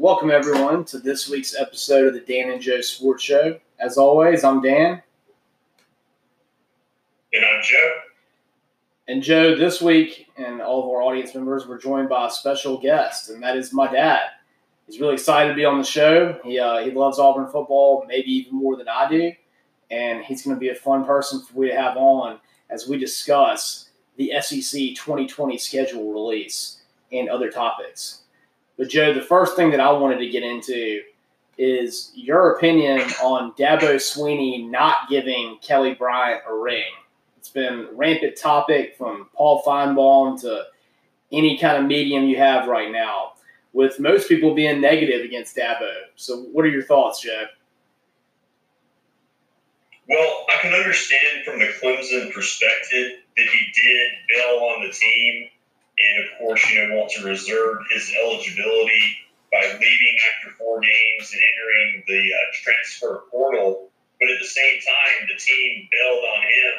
Welcome, everyone, to this week's episode of the Dan and Joe Sports Show. As always, I'm Dan. And I'm Joe. And Joe, this week, and all of our audience members, we're joined by a special guest, and that is my dad. He's really excited to be on the show. He, uh, he loves Auburn football, maybe even more than I do. And he's going to be a fun person for we to have on as we discuss the SEC 2020 schedule release and other topics. But Joe, the first thing that I wanted to get into is your opinion on Dabo Swinney not giving Kelly Bryant a ring. It's been a rampant topic from Paul Finebaum to any kind of medium you have right now, with most people being negative against Dabo. So, what are your thoughts, Joe? Well, I can understand from the Clemson perspective that he did bail on the team and of course, you know, want to reserve his eligibility by leaving after four games and entering the uh, transfer portal. But at the same time, the team bailed on him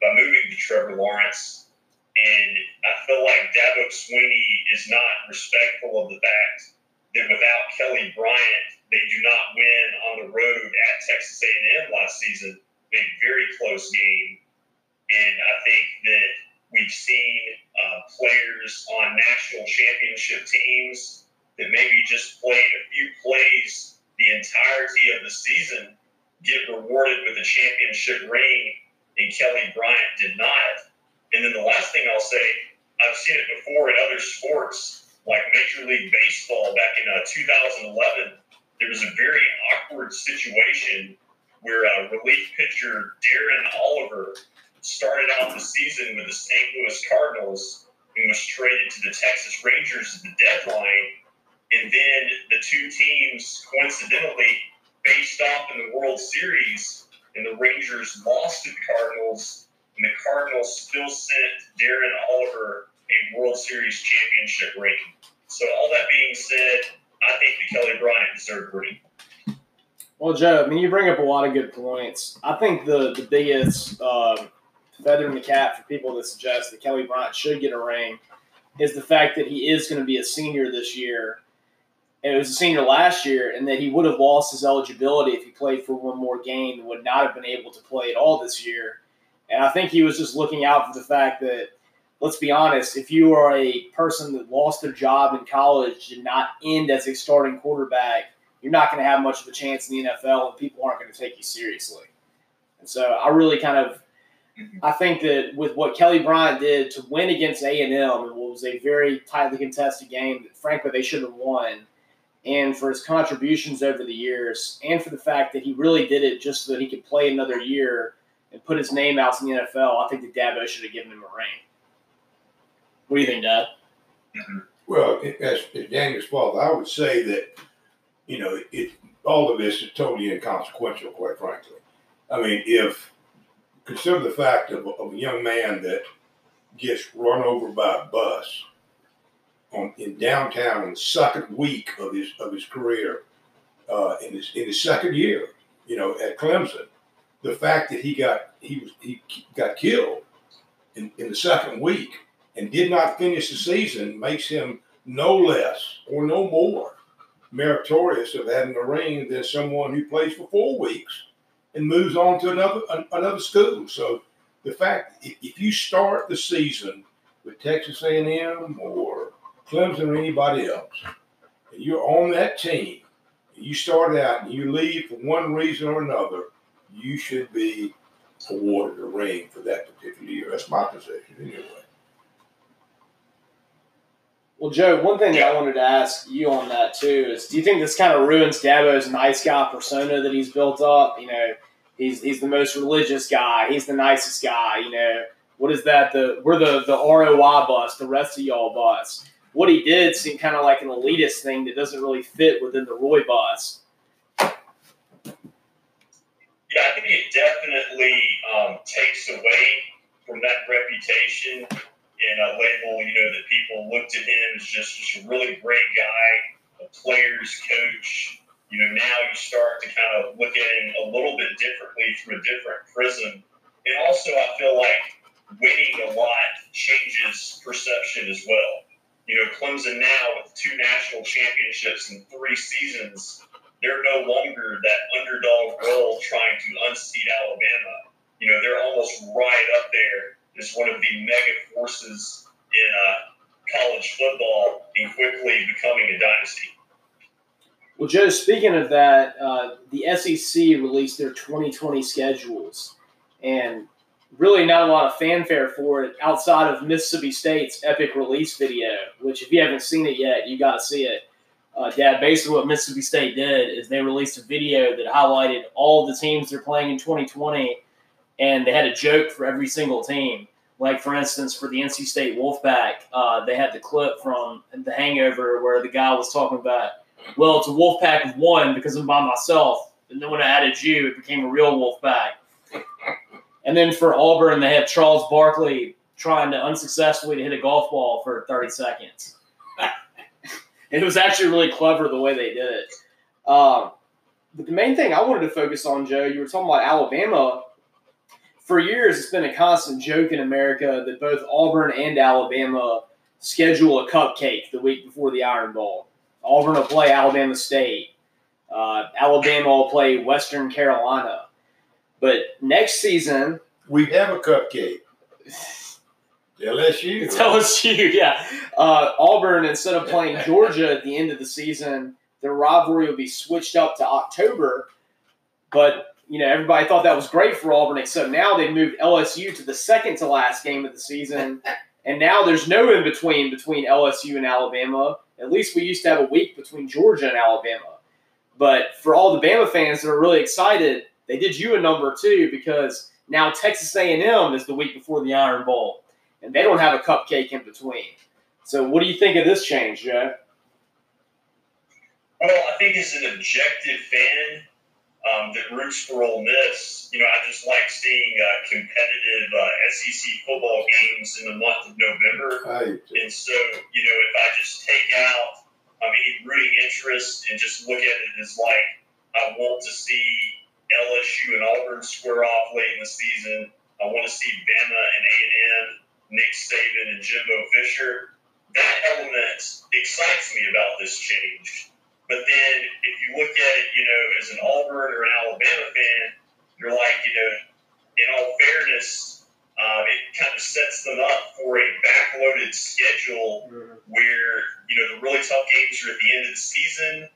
by moving to Trevor Lawrence. And I feel like Dabo Swinney is not respectful of the fact that without Kelly Bryant, they do not win on the road at Texas A&M last season. A very close game, and I think that We've seen uh, players on national championship teams that maybe just played a few plays the entirety of the season get rewarded with a championship ring, and Kelly Bryant did not. And then the last thing I'll say, I've seen it before in other sports, like Major League Baseball back in uh, 2011. There was a very awkward situation where uh, relief pitcher Darren Oliver started out the season with the St. Louis Cardinals and was traded to the Texas Rangers at the deadline. And then the two teams coincidentally faced off in the World Series, and the Rangers lost to the Cardinals, and the Cardinals still sent Darren Oliver a World Series championship ring. So, all that being said, I think that Kelly Bryant deserved a ring. Well, Joe, I mean, you bring up a lot of good points. I think the the biggest um, feather in the cap for people that suggest that Kelly Bryant should get a ring is the fact that he is going to be a senior this year. And it was a senior last year, and that he would have lost his eligibility if he played for one more game and would not have been able to play at all this year. And I think he was just looking out for the fact that, let's be honest, if you are a person that lost their job in college, did not end as a starting quarterback, you're not going to have much of a chance in the NFL, and people aren't going to take you seriously. And so I really kind of I think that with what Kelly Bryant did to win against A and M, it was a very tightly contested game that, frankly, they should have won. And for his contributions over the years, and for the fact that he really did it just so that he could play another year and put his name out in the NFL, I think that Dabo should have given him a ring. What do you think, Dad? Well, as, as Daniel's father, I would say that you know it. All of this is totally inconsequential, quite frankly. I mean, if consider the fact of, of a young man that gets run over by a bus on, in downtown in the second week of his of his career, uh, in his in his second year, you know, at Clemson. The fact that he got he was he got killed in, in the second week and did not finish the season makes him no less or no more meritorious of having a ring than someone who plays for four weeks and moves on to another another school. So the fact if you start the season with Texas A&M or Clemson or anybody else, and you're on that team, and you start out and you leave for one reason or another, you should be awarded a ring for that particular year. That's my position anyway. Well, Joe, one thing that I wanted to ask you on that too is, do you think this kind of ruins Dabo's nice guy persona that he's built up? You know, he's he's the most religious guy. He's the nicest guy. You know, what is that? The we're the the ROI bus. The rest of y'all bus. What he did seemed kind of like an elitist thing that doesn't really fit within the Roy bus. Yeah, I think it definitely um, takes away from that reputation and uh, a label, you know, that people looked at him as just, just a really great guy, a player's coach. You know, now you start to kind of look at him a little bit differently through a different prism. And also, I feel like winning a lot changes perception as well. you know, Clemson now with two national championships in three seasons, they're no longer that underdog role trying to unseat Alabama. You know, they're almost right up there as one of the mega forces in uh, college football and quickly becoming a dynasty. Well, Joe, speaking of that, uh, the SEC released their 2020 schedules, and really not a lot of fanfare for it outside of Mississippi State's epic release video, which, if you haven't seen it yet, you got to see it. Uh, Dad, basically what Mississippi State did is they released a video that highlighted all the teams they're playing in 2020, and they had a joke for every single team. Like, for instance, for the NC State Wolfpack, uh, they had the clip from The Hangover where the guy was talking about, well, it's a Wolfpack of one because I'm by myself. And then when I added you, it became a real Wolfpack. and then for Auburn, they had Charles Barkley trying to unsuccessfully to hit a golf ball for 30 seconds. it was actually really clever the way they did it. Um, but the main thing I wanted to focus on, Joe, you were talking about Alabama for years, it's been a constant joke in America that both Auburn and Alabama schedule a cupcake the week before the Iron Bowl. Auburn will play Alabama State. Uh, Alabama will play Western Carolina. But next season, we have a cupcake. LSU. It's LSU, yeah. Uh, Auburn, instead of playing Georgia at the end of the season, their rivalry will be switched up to October. But you know, everybody thought that was great for Auburn, except now they've moved LSU to the second to last game of the season. and now there's no in between between LSU and Alabama. At least we used to have a week between Georgia and Alabama. But for all the Bama fans that are really excited, they did you a number too because now Texas A&M is the week before the Iron Bowl, and they don't have a cupcake in between. So, what do you think of this change, Joe? Well, I think as an objective fan, um, that roots for Ole Miss. You know, I just like seeing uh, competitive uh, SEC football games in the month of November. And so, you know, if I just take out um, any rooting interest and just look at it as like I want to see LSU and Auburn square off late in the season. I want to see Bama and A&M, Nick Saban and Jimbo Fisher. That element excites me about this change. But then if you look at it, you know, as an Auburn or an Alabama fan, you're like, you know, in all fairness, um, it kind of sets them up for a backloaded schedule mm-hmm. where, you know, the really tough games are at the end of the season.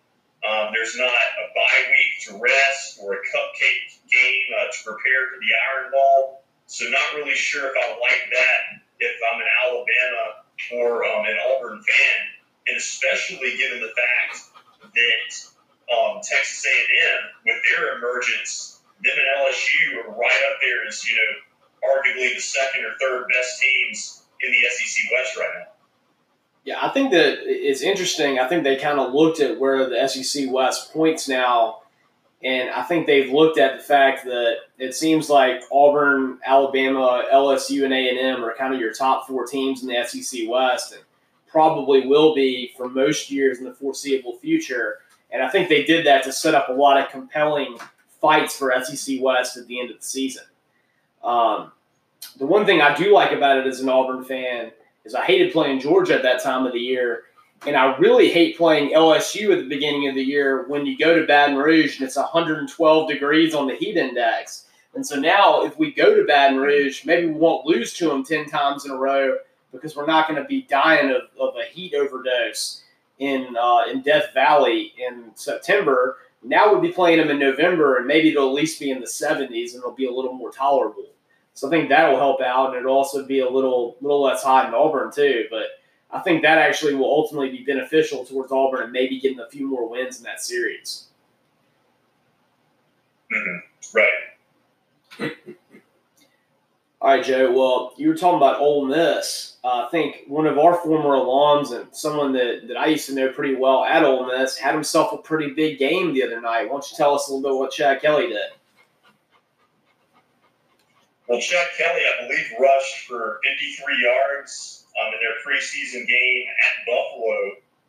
Um, there's not a bye week to rest or a cupcake game uh, to prepare for the Iron Bowl. So not really sure if I like that if I'm an Alabama or um, an Auburn fan, and especially given the fact that um, Texas A&M, with their emergence, them and LSU are right up there as you know, arguably the second or third best teams in the SEC West right now. Yeah, I think that it's interesting. I think they kind of looked at where the SEC West points now, and I think they've looked at the fact that it seems like Auburn, Alabama, LSU, and A and M are kind of your top four teams in the SEC West, and probably will be for most years in the foreseeable future. And I think they did that to set up a lot of compelling fights for SEC West at the end of the season. Um, the one thing I do like about it as an Auburn fan is I hated playing Georgia at that time of the year. And I really hate playing LSU at the beginning of the year when you go to Baton Rouge and it's 112 degrees on the heat index. And so now, if we go to Baton Rouge, maybe we won't lose to them 10 times in a row, because we're not going to be dying of, of a heat overdose in uh, in Death Valley in September. Now we'll be playing them in November, and maybe it'll at least be in the 70s, and it'll be a little more tolerable. So I think that'll help out, and it'll also be a little little less hot in Auburn too. But I think that actually will ultimately be beneficial towards Auburn and maybe getting a few more wins in that series. Mm-hmm. Right. All right, Joe. Well, you were talking about Ole Miss. Uh, I think one of our former alums and someone that, that I used to know pretty well at Ole Miss had himself a pretty big game the other night. Why don't you tell us a little bit what Chad Kelly did? Well, Chad Kelly, I believe, rushed for 53 yards um, in their preseason game at Buffalo.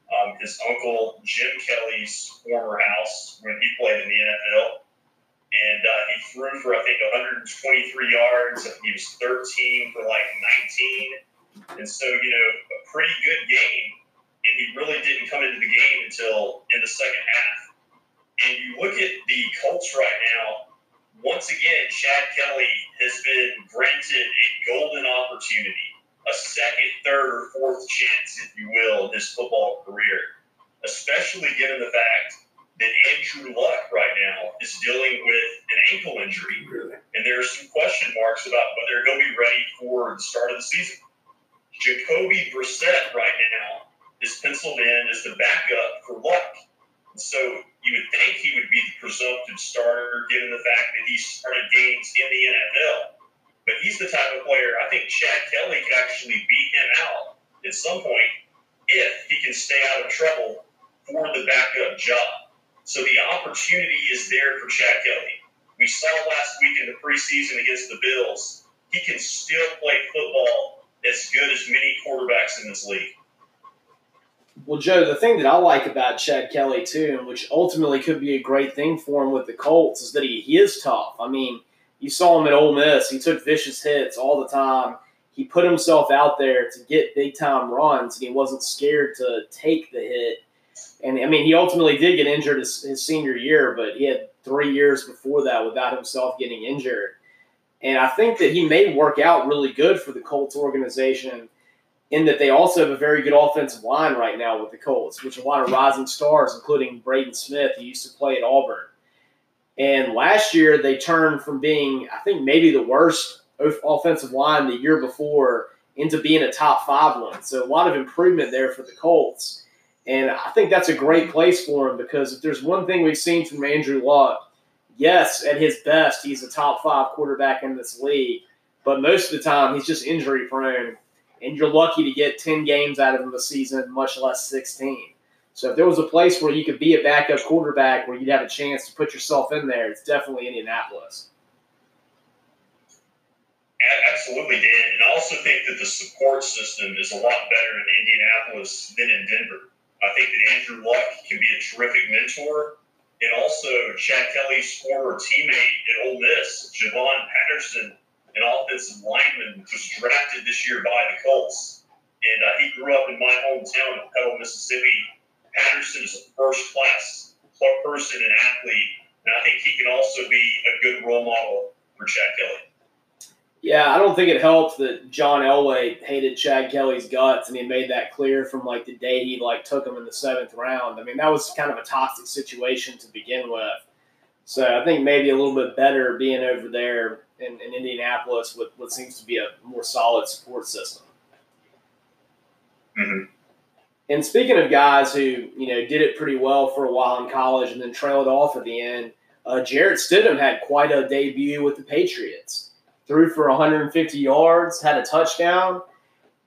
Um, his uncle Jim Kelly's former house when he played in the NFL and uh, he threw for I think 123 yards. He was 13 for like 19, and so you know a pretty good game and he really didn't come into the game until in the second half. And you look at the Colts right now, once again, Chad Kelly has been granted a golden opportunity, a second, third, or fourth chance, if you will, in his football career, especially given the fact that Andrew Luck right now is dealing with an ankle injury. Really? And there are some question marks about whether he'll be ready for the start of the season. Jacoby Brissett right now is penciled in as the backup for Luck. And so you would think he would be the presumptive starter given the fact that he started games in the NFL. But he's the type of player I think Chad Kelly could actually beat him out at some point if he can stay out of trouble for the backup job. So the opportunity is there for Chad Kelly. We saw last week in the preseason against the Bills, he can still play football as good as many quarterbacks in this league. Well, Joe, the thing that I like about Chad Kelly too, and which ultimately could be a great thing for him with the Colts, is that he, he is tough. I mean, you saw him at Ole Miss; he took vicious hits all the time. He put himself out there to get big time runs, and he wasn't scared to take the hit. And I mean, he ultimately did get injured his, his senior year, but he had three years before that without himself getting injured. And I think that he may work out really good for the Colts organization in that they also have a very good offensive line right now with the Colts, which a lot of rising stars, including Braden Smith, who used to play at Auburn. And last year, they turned from being, I think, maybe the worst offensive line the year before into being a top five one. So a lot of improvement there for the Colts. And I think that's a great place for him because if there's one thing we've seen from Andrew Luck, yes, at his best, he's a top five quarterback in this league. But most of the time, he's just injury prone and you're lucky to get 10 games out of him a season, much less 16. So if there was a place where you could be a backup quarterback where you'd have a chance to put yourself in there, it's definitely Indianapolis. Absolutely, Dan. And I also think that the support system is a lot better in Indianapolis than in Denver. I think that Andrew Luck can be a terrific mentor. And also, Chad Kelly's former teammate at Ole Miss, Javon Patterson, an offensive lineman was drafted this year by the Colts. And uh, he grew up in my hometown of Petal, Mississippi. Patterson is a first class person and athlete. And I think he can also be a good role model for Chad Kelly. Yeah, I don't think it helped that John Elway hated Chad Kelly's guts, and he made that clear from like the day he like took him in the seventh round. I mean, that was kind of a toxic situation to begin with. So I think maybe a little bit better being over there in, in Indianapolis with what seems to be a more solid support system. Mm-hmm. And speaking of guys who you know did it pretty well for a while in college and then trailed off at the end, uh, Jarrett Stidham had quite a debut with the Patriots. Threw for 150 yards, had a touchdown,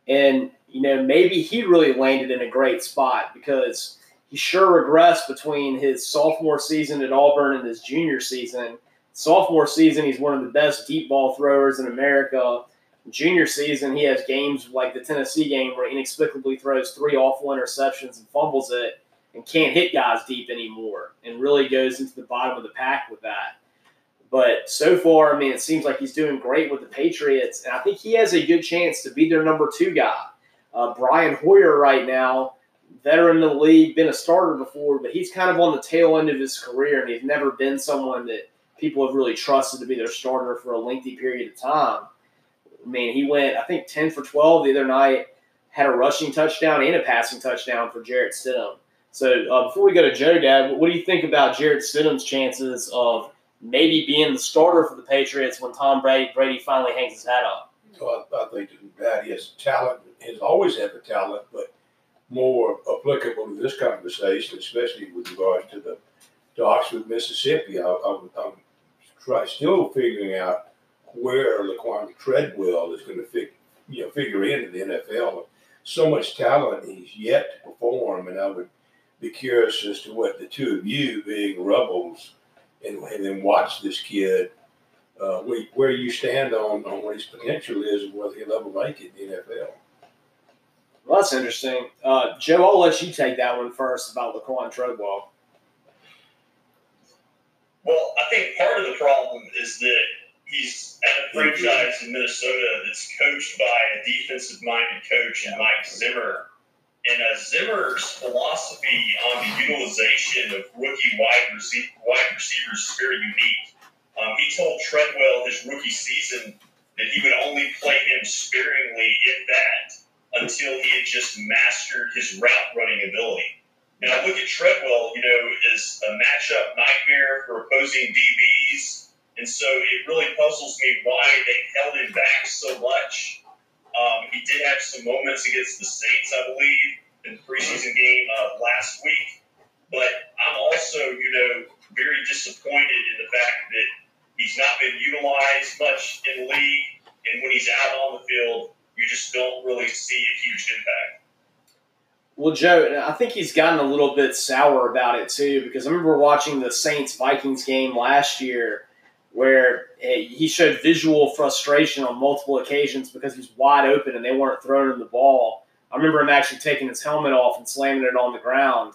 and you know maybe he really landed in a great spot because he sure regressed between his sophomore season at Auburn and his junior season Sophomore season, he's one of the best deep ball throwers in America. Junior season, he has games like the Tennessee game where he inexplicably throws three awful interceptions and fumbles it and can't hit guys deep anymore and really goes into the bottom of the pack with that. But so far, I mean, it seems like he's doing great with the Patriots, and I think he has a good chance to be their number two guy. Uh, Brian Hoyer, right now, veteran in the league, been a starter before, but he's kind of on the tail end of his career, and he's never been someone that people have really trusted to be their starter for a lengthy period of time. I mean, he went, I think, 10 for 12 the other night, had a rushing touchdown and a passing touchdown for Jarrett Stidham. So uh, before we go to Joe, Dad, what do you think about Jarrett Stidham's chances of maybe being the starter for the Patriots when Tom Brady, Brady finally hangs his hat up? Well, I, think that he has talent, he's always had the talent, but more applicable to this conversation, especially with regard to the to Oxford, Mississippi. I, I'm try still figuring out where Laquon Treadwell is going to fit, you know, figure into the NFL. So much talent he's yet to perform, and I would be curious as to what the two of you, being rebels, and, and then watch this kid, uh, where you stand on, on what his potential is and whether he'll ever make it in the NFL. Well, that's interesting. Uh, Joe, I'll let you take that one first about Laquon Treadwell. Well, I think part of the problem is that he's at a franchise in Minnesota that's coached by a defensive minded coach and Mike Zimmer. And uh, Zimmer's philosophy on the utilization of rookie wide, receiver, wide receivers is very unique. Um, he told Treadwell his rookie season that he would only play him sparingly, if that, until he had just mastered his route running ability. And I look at Treadwell, you know, as a matchup nightmare for opposing DBs. And so it really puzzles me why they held him back so much. Um, he did have some moments against the Saints, I believe, in the preseason game uh, last week. But I'm also, you know, very disappointed in the fact that he's not been utilized much in the league. And when he's out on the field, you just don't really see a huge impact. Well, Joe, I think he's gotten a little bit sour about it too because I remember watching the Saints Vikings game last year where he showed visual frustration on multiple occasions because he's wide open and they weren't throwing him the ball. I remember him actually taking his helmet off and slamming it on the ground.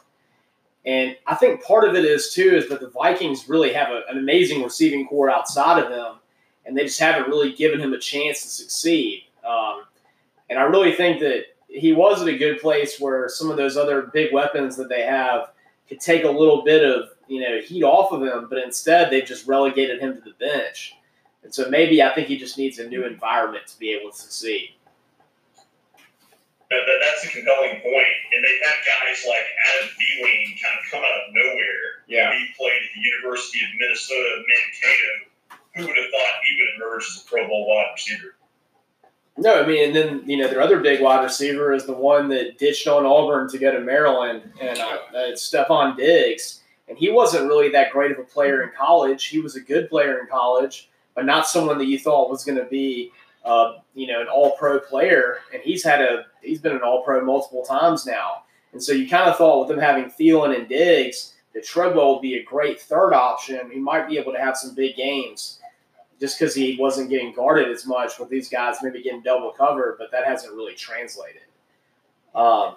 And I think part of it is too is that the Vikings really have a, an amazing receiving corps outside of him, and they just haven't really given him a chance to succeed. Um, and I really think that he was in a good place where some of those other big weapons that they have could take a little bit of you know heat off of him, but instead they've just relegated him to the bench. And so maybe I think he just needs a new environment to be able to succeed. That, that, that's a compelling point. And they have had guys like Adam Thielen kind of come out of nowhere. Yeah. He played at the University of Minnesota Mankato. Who would have thought he would emerge as a Pro Bowl wide receiver? No, I mean, and then you know their other big wide receiver is the one that ditched on Auburn to go to Maryland, and uh, it's Stefon Diggs. And he wasn't really that great of a player in college. He was a good player in college, but not someone that you thought was going to be, uh, you know, an All-Pro player. And he's had a he's been an All-Pro multiple times now. And so you kind of thought with them having Thielen and Diggs that Treadwell would be a great third option. He might be able to have some big games just because he wasn't getting guarded as much with these guys maybe getting double covered, but that hasn't really translated. Um,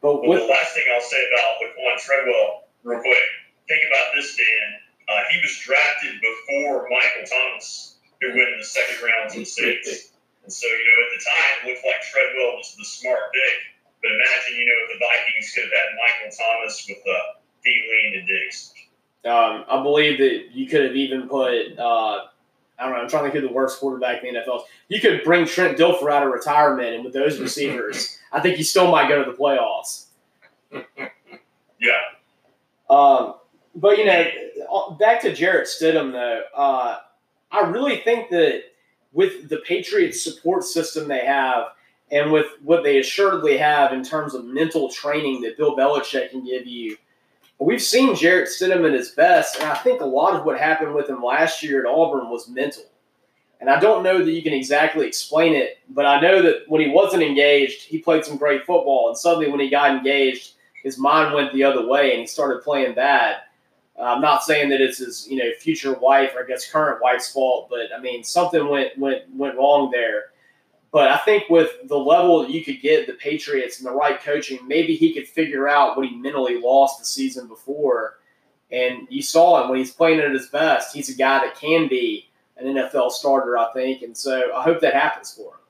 but well, with, the last thing I'll say about Laquon Treadwell, real quick, think about this, Dan. Uh, he was drafted before Michael Thomas, who went in the second round of the States. And so, you know, at the time, it looked like Treadwell was the smart pick. But imagine, you know, if the Vikings could have had Michael Thomas with uh, Thielen and Diggs. um, I believe that you could have even put. Uh, I don't know. I'm trying to think who the worst quarterback in the NFL. You could bring Trent Dilfer out of retirement, and with those receivers, I think he still might go to the playoffs. Yeah. Um, but you know, back to Jarrett Stidham though, uh, I really think that with the Patriots support system they have, and with what they assuredly have in terms of mental training that Bill Belichick can give you, we've seen Jarrett Stidham at his best, and I think a lot of what happened with him last year at Auburn was mental. And I don't know that you can exactly explain it, but I know that when he wasn't engaged, he played some great football, and suddenly when he got engaged, his mind went the other way and he started playing bad. I'm not saying that it's his, you know, future wife or I guess current wife's fault, but I mean something went went went wrong there. But I think with the level that you could get the Patriots and the right coaching, maybe he could figure out what he mentally lost the season before. And you saw him when he's playing at his best. He's a guy that can be an NFL starter, I think. And so I hope that happens for him.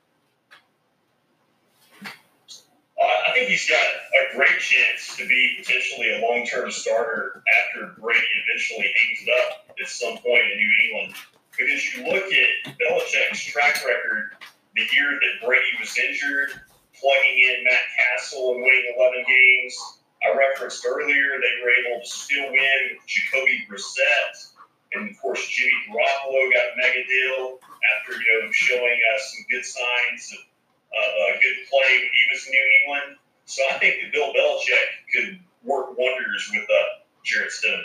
Uh, I think he's got a great chance to be potentially a long term starter after Brady eventually hangs it up at some point in New England. Because you look at Belichick's track record the year that Brady was injured, plugging in Matt Cassel and winning 11 games. I referenced earlier they were able to still win Jacoby Brissett. And of course, Jimmy Garoppolo got a mega deal after you know showing us some good signs of uh, a good play when he was in New England. So I think that Bill Belichick could work wonders with uh, Jarrett Stidham.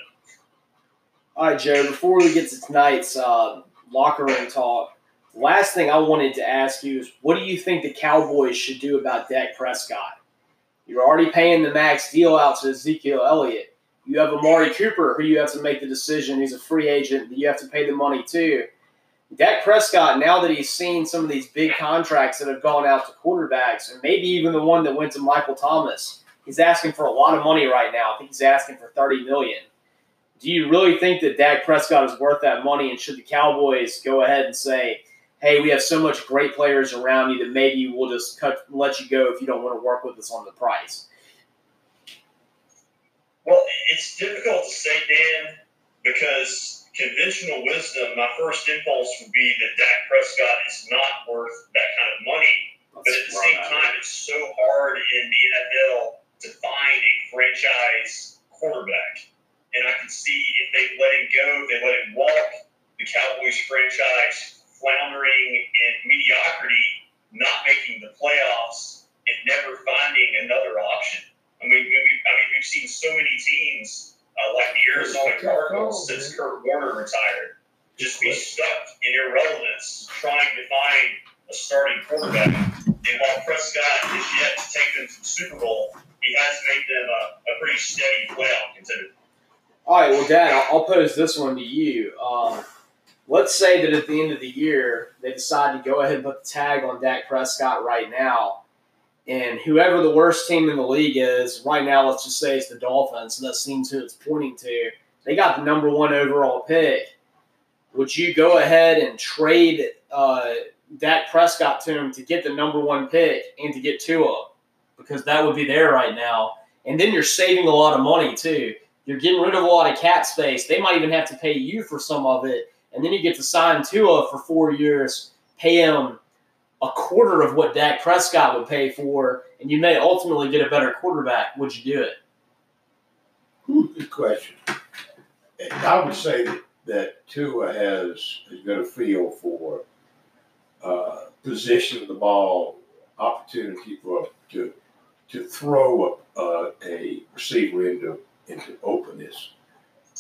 All right, Joe. Before we get to tonight's uh, locker room talk, last thing I wanted to ask you is, what do you think the Cowboys should do about Dak Prescott? You're already paying the max deal out to Ezekiel Elliott. You have Amari Cooper, who you have to make the decision. He's a free agent that you have to pay the money to. Dak Prescott, now that he's seen some of these big contracts that have gone out to quarterbacks, and maybe even the one that went to Michael Thomas, he's asking for a lot of money right now. I think he's asking for thirty million. Do you really think that Dak Prescott is worth that money? And should the Cowboys go ahead and say, hey, we have so much great players around you that maybe we'll just cut let you go if you don't want to work with us on the price? Well, it's difficult to say, Dan, because conventional wisdom, my first impulse would be that Dak Prescott is not worth that kind of money. But at the same time, it's so hard in the NFL to find a franchise quarterback. And I can see if they let him go, if they let him walk, the Cowboys franchise floundering in mediocrity, not making the playoffs, and never finding another option. I mean, we, I mean, we've seen so many teams uh, like the Arizona Cardinals since Kurt Warner retired just be stuck in irrelevance, trying to find a starting quarterback. And while Prescott is yet to take them to the Super Bowl, he has made them a, a pretty steady playoff contender. All right, well, Dad, I'll, I'll pose this one to you. Um, let's say that at the end of the year, they decide to go ahead and put the tag on Dak Prescott right now. And whoever the worst team in the league is, right now, let's just say it's the Dolphins, and that seems who it's pointing to. They got the number one overall pick. Would you go ahead and trade uh, Dak Prescott to him to get the number one pick and to get Tua? Because that would be there right now. And then you're saving a lot of money, too. You're getting rid of a lot of cap space. They might even have to pay you for some of it. And then you get to sign Tua for four years, pay him a quarter of what Dak Prescott would pay for, and you may ultimately get a better quarterback. Would you do it? Good question. I would say that, that Tua has has got a feel for uh, position of the ball, opportunity for to to throw a, uh, a receiver into into openness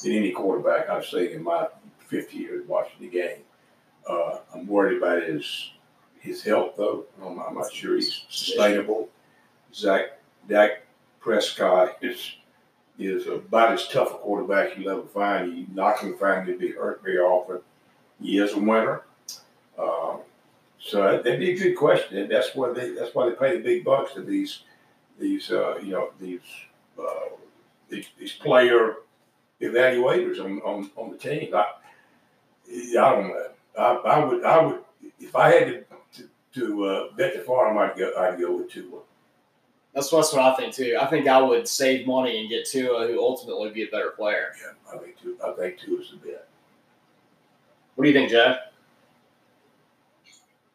than any quarterback I've seen in my 50 years watching the game. Uh, I'm worried about his his health, though. I'm, I'm not sure he's sustainable. Zach Dak Prescott is is about as tough a quarterback you'll ever find. You not going to find him to be hurt very often. He is a winner. Um, so that'd be a good question, and that's why they that's why they pay the big bucks to these these uh, you know these, uh, these these player evaluators on, on, on the team. I, I don't know. I, I would I would if I had to to, to uh, bet the farm, I'd go I'd go with Tua. That's, that's what I think too. I think I would save money and get Tua, who ultimately would be a better player. Yeah, I think Tua. I think Tua's the bet. What do you think, Jeff?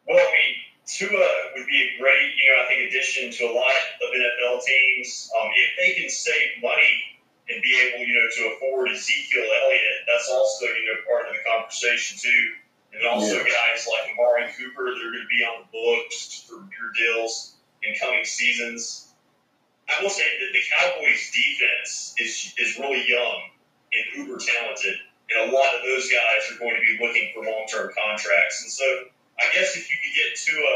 Well, I mean, Tua would be a great, you know, I think addition to a lot of NFL teams. Um, if they can save money and be able, you know, to afford Ezekiel Elliott, that's also, you know, part of the conversation too. And also Yeah. guys like Amari Cooper that are going to be on the books for bigger deals in coming seasons. I will say that the Cowboys defense is is really young and uber talented, and a lot of those guys are going to be looking for long term contracts. And so I guess if you could get to a,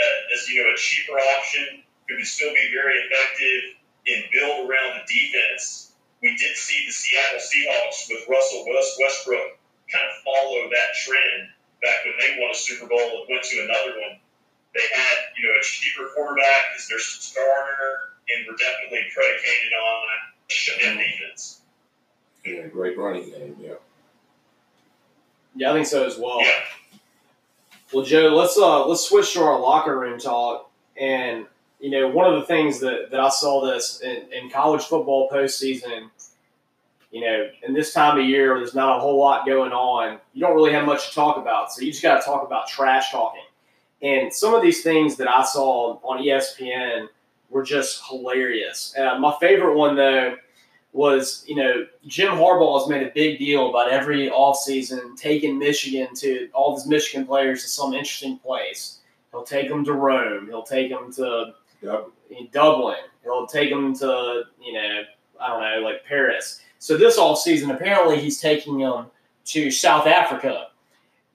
a as you know a cheaper option who could still be very effective and build around the defense, we did see the Seattle Seahawks with Russell West, Westbrook kind of follow that trend back when they won a Super Bowl and went to another one. They had you know a cheaper quarterback as their starter, and were definitely predicated on a shutdown defense. Yeah, great running game. Yeah. Yeah, I think so as well. Yeah. Well, Joe, let's uh let's switch to our locker room talk. And you know, one of the things that, that I saw this in, in college football postseason, you know, in this time of year, there's not a whole lot going on. You don't really have much to talk about, so you just got to talk about trash talking. And some of these things that I saw on ESPN were just hilarious. Uh, my favorite one though was, you know, Jim Harbaugh has made a big deal about every offseason taking Michigan to all these Michigan players to some interesting place. He'll take them to Rome. He'll take them to Yep. Dublin. He'll take them to, you know, I don't know, like Paris. So this offseason, apparently he's taking them to South Africa.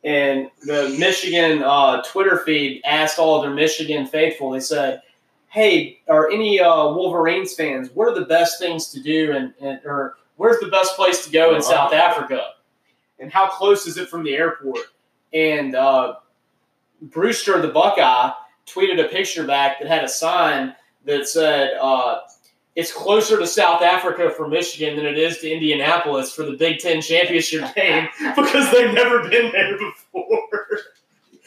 And the Michigan uh, Twitter feed asked all of their Michigan faithful, they said, hey, are any uh, Wolverines fans, what are the best things to do and, and or where's the best place to go in Uh-huh. South Africa? And how close is it from the airport? And uh, Brutus, the Buckeye, tweeted a picture back that had a sign that said, uh, it's closer to South Africa for Michigan than it is to Indianapolis for the Big Ten championship game because they've never been there before.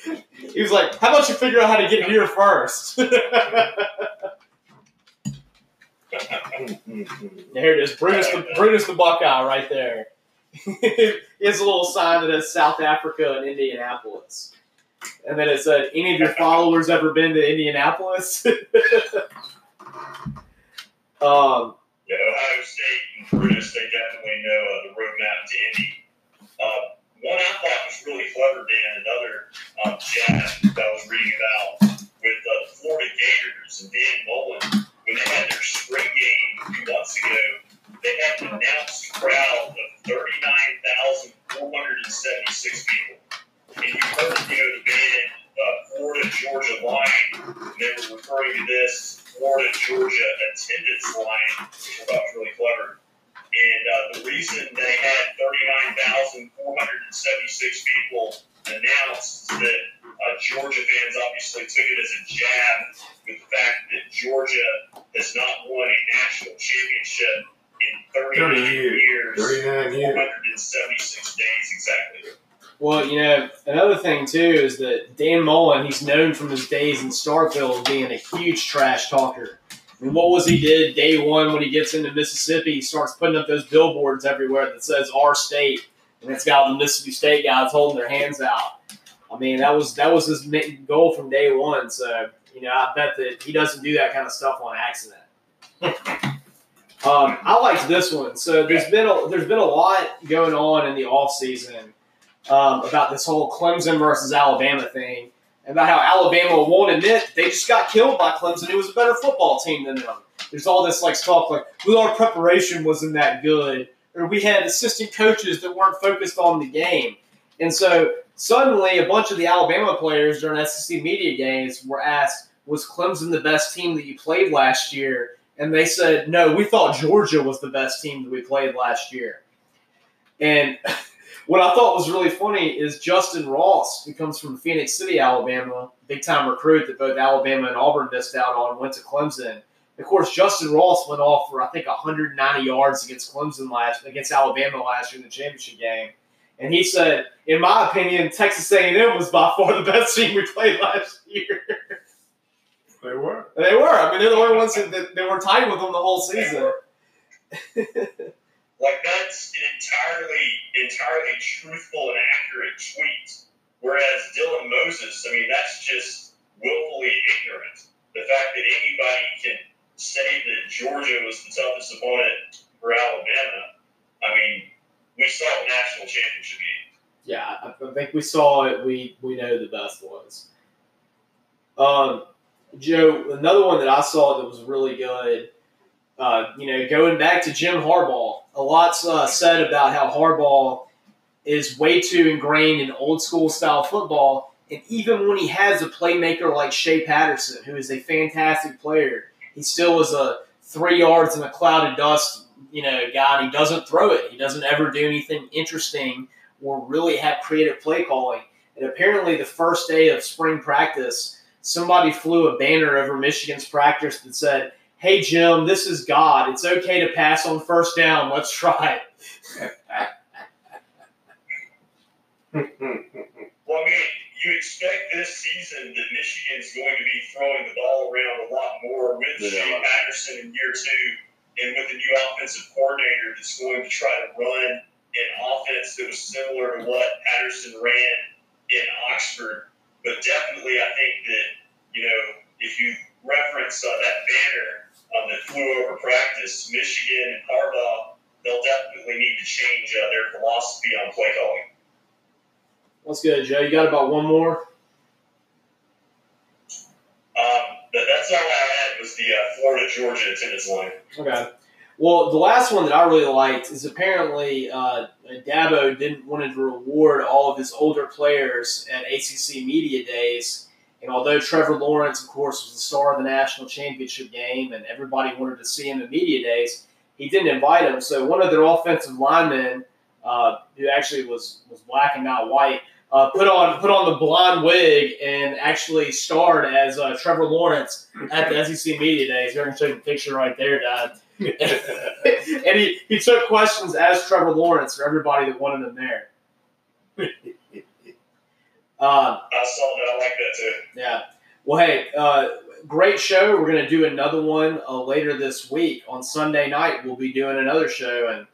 he was like, "How about you figure out how to get here first? there it is, Brutus the Brutus the Buckeye, right there. a little sign that says South Africa and Indianapolis, and then it said, "Any of your followers ever been to Indianapolis?" um, Yeah, Ohio State and Brutus, they definitely know uh, the roadmap to Indy. Uh, one I thought was really clever, Dan, another um, jab thing too is that Dan Mullen, he's known from his days in Starkville being a huge trash talker. I mean, what was he did day one when he gets into Mississippi? He starts putting up those billboards everywhere that says "Our State," and it's got the Mississippi State guys holding their hands out. I mean, that was that was his goal from day one. So you know, I bet that he doesn't do that kind of stuff on accident. um, I liked this one. So there's been a, there's been a lot going on in the off season um, about this whole Clemson versus Alabama thing, about how Alabama won't admit they just got killed by Clemson. It was a better football team than them. There's all this like talk like, well, our preparation wasn't that good, or we had assistant coaches that weren't focused on the game, and so suddenly a bunch of the Alabama players during SEC media games were asked, "Was Clemson the best team that you played last year?" And they said, "No, we thought Georgia was the best team that we played last year." And what I thought was really funny is Justin Ross, who comes from Phenix City, Alabama, big time recruit that both Alabama and Auburn missed out on, went to Clemson. Of course, Justin Ross went off for I think 190 yards against Clemson last against Alabama last year in the championship game. And he said, in my opinion, Texas A&M was by far the best team we played last year. They were. they were. I mean, they're the only ones that, that, that were tied with them the whole season. Like that's an entirely, entirely truthful and accurate tweet. Whereas Dylan Moses, I mean, that's just willfully ignorant. The fact that anybody can say that Georgia was the toughest opponent for Alabama, I mean, we saw a national championship game. Yeah, I, think we saw it. We we know the best was. Um, Joe, another one that I saw that was really good. Uh, you know, going back to Jim Harbaugh, a lot's uh, said about how Harbaugh is way too ingrained in old school style football, and even when he has a playmaker like Shea Patterson, who is a fantastic player, he still is a three yards in a cloud of dust, you know, guy. And he doesn't throw it. He doesn't ever do anything interesting or really have creative play calling. And apparently, the first day of spring practice, somebody flew a banner over Michigan's practice that said, "Hey Jim, this is God. It's okay to pass on first down. Let's try it." Well, I mean, you expect this season that Michigan's going to be throwing the ball around a lot more with Yeah. Shea Patterson in year two and with a new offensive coordinator that's going to try to run an offense that was similar to what Patterson ran in Oxford. But definitely, I think that, you know, if you reference uh, that banner um, that flew over practice, Michigan and Harbaugh, they'll definitely need to change uh, their philosophy on play calling. That's good, Joe. You got about one more? Um, that, that's all I had was the uh, Florida Georgia attendance line. Okay. Well, the last one that I really liked is apparently uh, Dabo didn't want to reward all of his older players at ACC Media Days. And although Trevor Lawrence, of course, was the star of the national championship game and everybody wanted to see him at Media Days, he didn't invite him. So one of their offensive linemen, uh, who actually was, was black and not white, uh, put on put on the blonde wig and actually starred as uh, Trevor Lawrence at the SEC Media Days. You're going to show the picture right there, Dad. and he, he took questions as Trevor Lawrence for everybody that wanted him there. Uh, I saw that. I like that too. yeah. Well, hey, uh, great show. We're going to do another one uh, later this week on Sunday night. We'll be doing another show, and